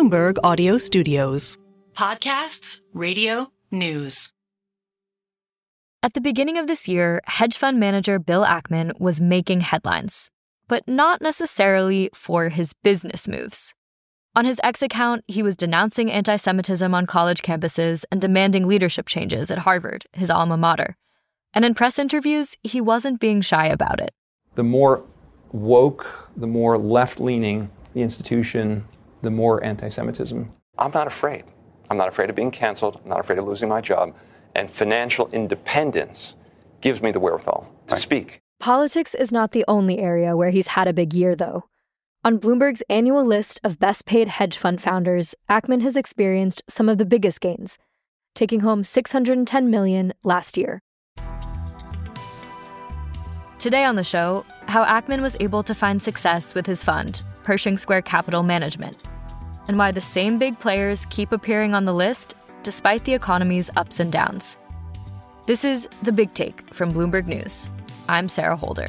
Bloomberg Audio Studios. Podcasts, radio, news. At the beginning of this year, hedge fund manager Bill Ackman was making headlines, but not necessarily for his business moves. On his X account, he was denouncing anti Semitism on college campuses and demanding leadership changes at Harvard, his alma mater. And in press interviews, he wasn't being shy about it. The more woke, the more left leaning the institution, the more anti Semitism. I'm not afraid. I'm not afraid of being canceled. I'm not afraid of losing my job and financial independence gives me the wherewithal to right. speak. Politics is not the only area where he's had a big year, though. On Bloomberg's annual list of best paid hedge fund founders, Ackman has experienced some of the biggest gains, taking home 610 million last year. Today on the show, how Ackman was able to find success with his fund, Pershing Square Capital Management, and why the same big players keep appearing on the list despite the economy's ups and downs. This is The Big Take from Bloomberg News. I'm Sarah Holder.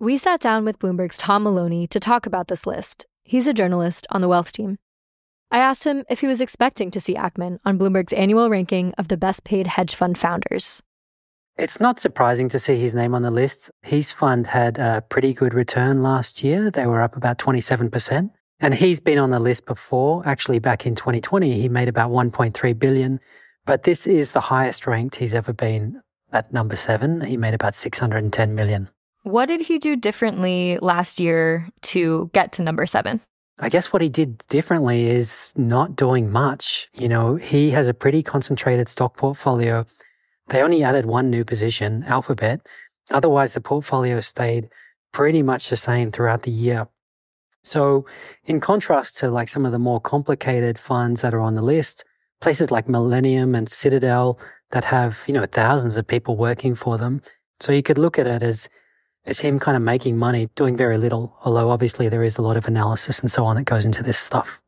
We sat down with Bloomberg's Tom Maloney to talk about this list. He's a journalist on the wealth team. I asked him if he was expecting to see Ackman on Bloomberg's annual ranking of the best paid hedge fund founders. It's not surprising to see his name on the list. His fund had a pretty good return last year. They were up about 27%. And he's been on the list before. Actually, back in 2020, he made about 1.3 billion. But this is the highest ranked he's ever been at number seven. He made about 610 million. What did he do differently last year to get to number seven? I guess what he did differently is not doing much. You know, he has a pretty concentrated stock portfolio. They only added one new position, Alphabet. Otherwise, the portfolio stayed pretty much the same throughout the year. So, in contrast to like some of the more complicated funds that are on the list, places like Millennium and Citadel that have, you know, thousands of people working for them. So you could look at it as it's him kind of making money, doing very little, although obviously there is a lot of analysis and so on that goes into this stuff.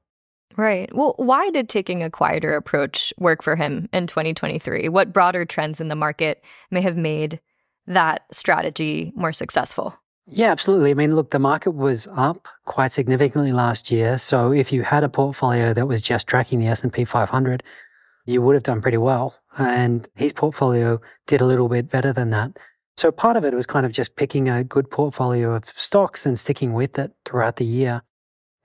Right. Well, why did taking a quieter approach work for him in 2023? What broader trends in the market may have made that strategy more successful? Yeah, absolutely. I mean, look, the market was up quite significantly last year. So if you had a portfolio that was just tracking the S&P 500, you would have done pretty well. And his portfolio did a little bit better than that. So part of it was kind of just picking a good portfolio of stocks and sticking with it throughout the year.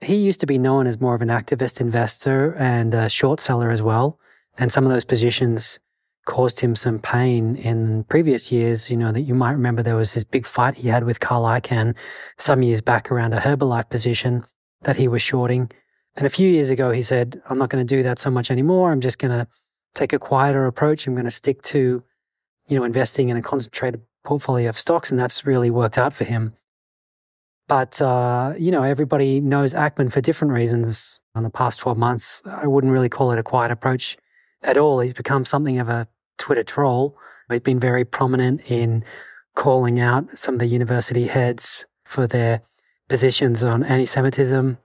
He used to be known as more of an activist investor and a short seller as well. And some of those positions caused him some pain in previous years. You know, that you might remember there was this big fight he had with Carl Icahn some years back around a Herbalife position that he was shorting. And a few years ago, he said, I'm not going to do that so much anymore. I'm just going to take a quieter approach. I'm going to stick to, you know, investing in a concentrated portfolio of stocks, and that's really worked out for him. But, uh, you know, everybody knows Ackman for different reasons. In the past 12 months, I wouldn't really call it a quiet approach at all. He's become something of a Twitter troll. He's been very prominent in calling out some of the university heads for their positions on anti Semitism.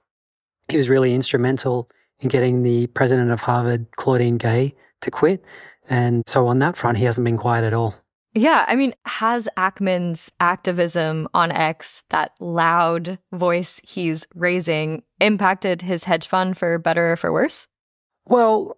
He was really instrumental in getting the president of Harvard, Claudine Gay, to quit. And so on that front, he hasn't been quiet at all. Yeah, I mean, has Ackman's activism on X, that loud voice he's raising, impacted his hedge fund for better or for worse? Well,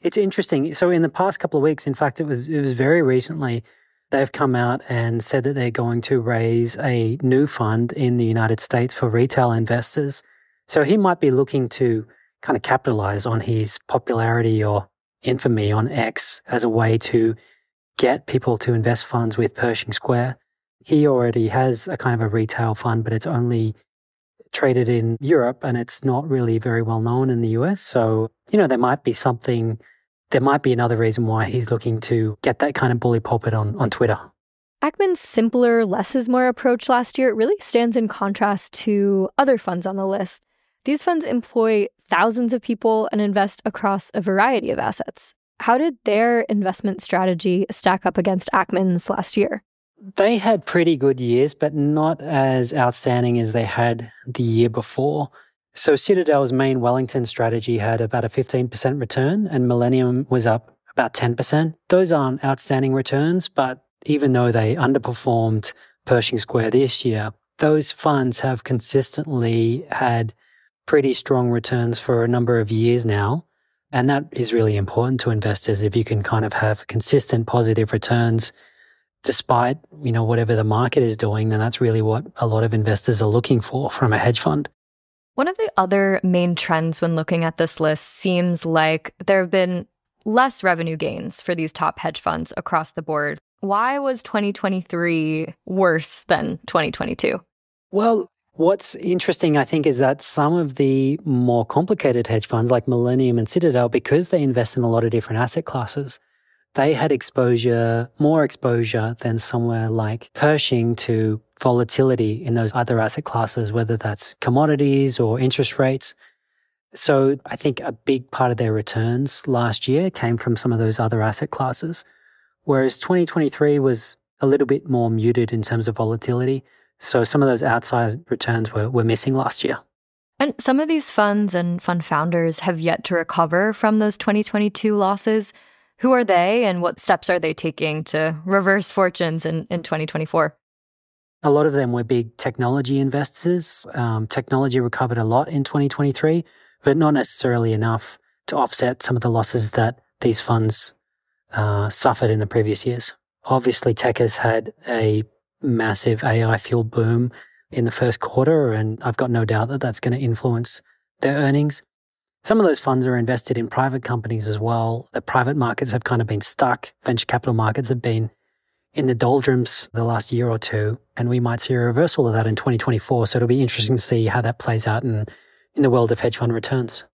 it's interesting. So in the past couple of weeks, in fact, it was it was very recently they've come out and said that they're going to raise a new fund in the United States for retail investors. So he might be looking to kind of capitalize on his popularity or infamy on X as a way to get people to invest funds with Pershing Square. He already has a kind of a retail fund, but it's only traded in Europe and it's not really very well known in the US. So, you know, there might be something, there might be another reason why he's looking to get that kind of bully pulpit on, on Twitter. Ackman's simpler, less is more approach last year really stands in contrast to other funds on the list. These funds employ thousands of people and invest across a variety of assets. How did their investment strategy stack up against Ackman's last year? They had pretty good years, but not as outstanding as they had the year before. So Citadel's main Wellington strategy had about a 15% return and Millennium was up about 10%. Those aren't outstanding returns, but even though they underperformed Pershing Square this year, those funds have consistently had pretty strong returns for a number of years now. And that is really important to investors if you can kind of have consistent positive returns despite, you know, whatever the market is doing, then that's really what a lot of investors are looking for from a hedge fund. One of the other main trends when looking at this list seems like there have been less revenue gains for these top hedge funds across the board. Why was 2023 worse than 2022? Well, What's interesting, I think, is that some of the more complicated hedge funds like Millennium and Citadel, because they invest in a lot of different asset classes, they had exposure, more exposure than somewhere like Pershing to volatility in those other asset classes, whether that's commodities or interest rates. So I think a big part of their returns last year came from some of those other asset classes. Whereas 2023 was a little bit more muted in terms of volatility. So some of those outsized returns were, were missing last year. And some of these funds and fund founders have yet to recover from those 2022 losses. Who are they and what steps are they taking to reverse fortunes in, in 2024? A lot of them were big technology investors. Um, technology recovered a lot in 2023, but not necessarily enough to offset some of the losses that these funds uh, suffered in the previous years. Obviously, tech has had a massive AI fuel boom in the first quarter, and I've got no doubt that that's going to influence their earnings. Some of those funds are invested in private companies as well. The private markets have kind of been stuck. Venture capital markets have been in the doldrums the last year or two, and we might see a reversal of that in 2024. So it'll be interesting to see how that plays out in, in the world of hedge fund returns.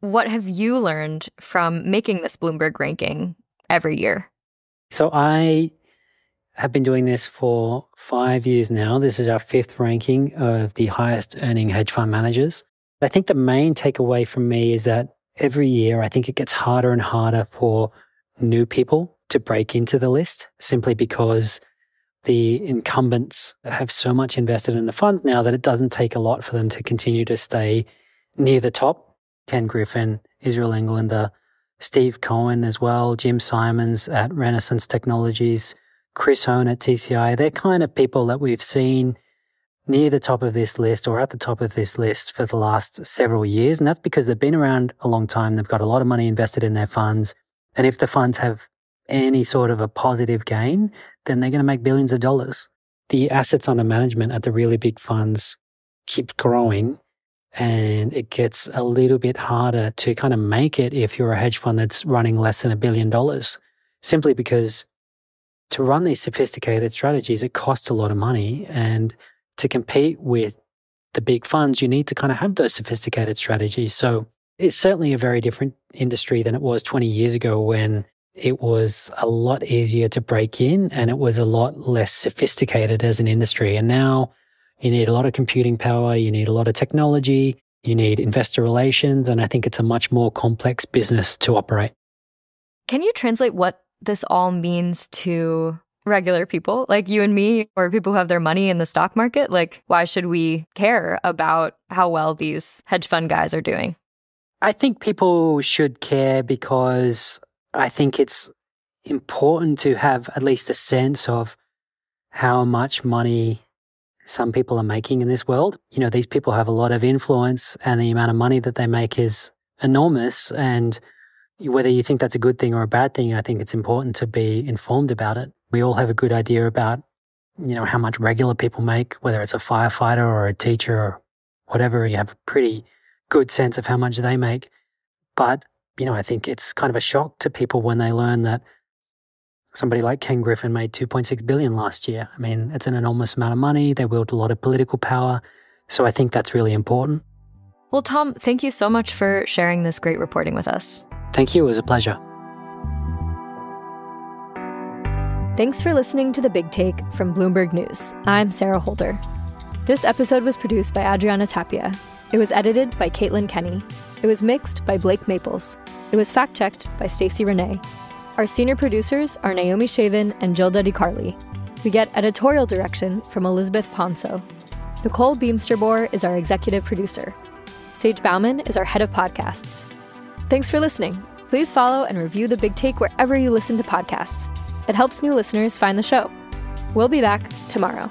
What have you learned from making this Bloomberg ranking every year? So I have been doing this for five years now. This is our fifth ranking of the highest earning hedge fund managers. I think the main takeaway from me is that every year, I think it gets harder and harder for new people to break into the list simply because the incumbents have so much invested in the fund now that it doesn't take a lot for them to continue to stay near the top. Ken Griffin, Israel Englander, Steve Cohen as well, Jim Simons at Renaissance Technologies, Chris Hohn at TCI, they're kind of people that we've seen near the top of this list or at the top of this list for the last several years. And that's because they've been around a long time. They've got a lot of money invested in their funds. And if the funds have any sort of a positive gain, then they're going to make billions of dollars. The assets under management at the really big funds keep growing and it gets a little bit harder to kind of make it if you're a hedge fund that's running less than a billion dollars simply because to run these sophisticated strategies, it costs a lot of money. And to compete with the big funds, you need to kind of have those sophisticated strategies. So it's certainly a very different industry than it was 20 years ago when it was a lot easier to break in and it was a lot less sophisticated as an industry. And now you need a lot of computing power, you need a lot of technology, you need investor relations. And I think it's a much more complex business to operate. Can you translate what this all means to regular people. Like you and me or people who have their money in the stock market like why should we care about how well these hedge fund guys are doing? I think people should care because i think it's important to have at least a sense of how much money some people are making in this world. You know these people have a lot of influence and the amount of money that they make is enormous and whether you think that's a good thing or a bad thing, I think it's important to be informed about it. We all have a good idea about, you know, how much regular people make, whether it's a firefighter or a teacher or whatever. You have a pretty good sense of how much they make. But, you know, I think it's kind of a shock to people when they learn that somebody like Ken Griffin made 2.6 billion last year. I mean, it's an enormous amount of money. They wield a lot of political power. So I think that's really important. Well, Tom, thank you so much for sharing this great reporting with us. Thank you. It was a pleasure. Thanks for listening to The Big Take from Bloomberg News. I'm Sarah Holder. This episode was produced by Adriana Tapia. It was edited by Caitlin Kenny. It was mixed by Blake Maples. It was fact checked by Stacey Renee. Our senior producers are Naomi Shavin and Gilda DiCarli. We get editorial direction from Elizabeth Ponso. Nicole Beamsterboer is our executive producer. Sage Bauman is our head of podcasts. Thanks for listening. Please follow and review The Big Take wherever you listen to podcasts. It helps new listeners find the show. We'll be back tomorrow.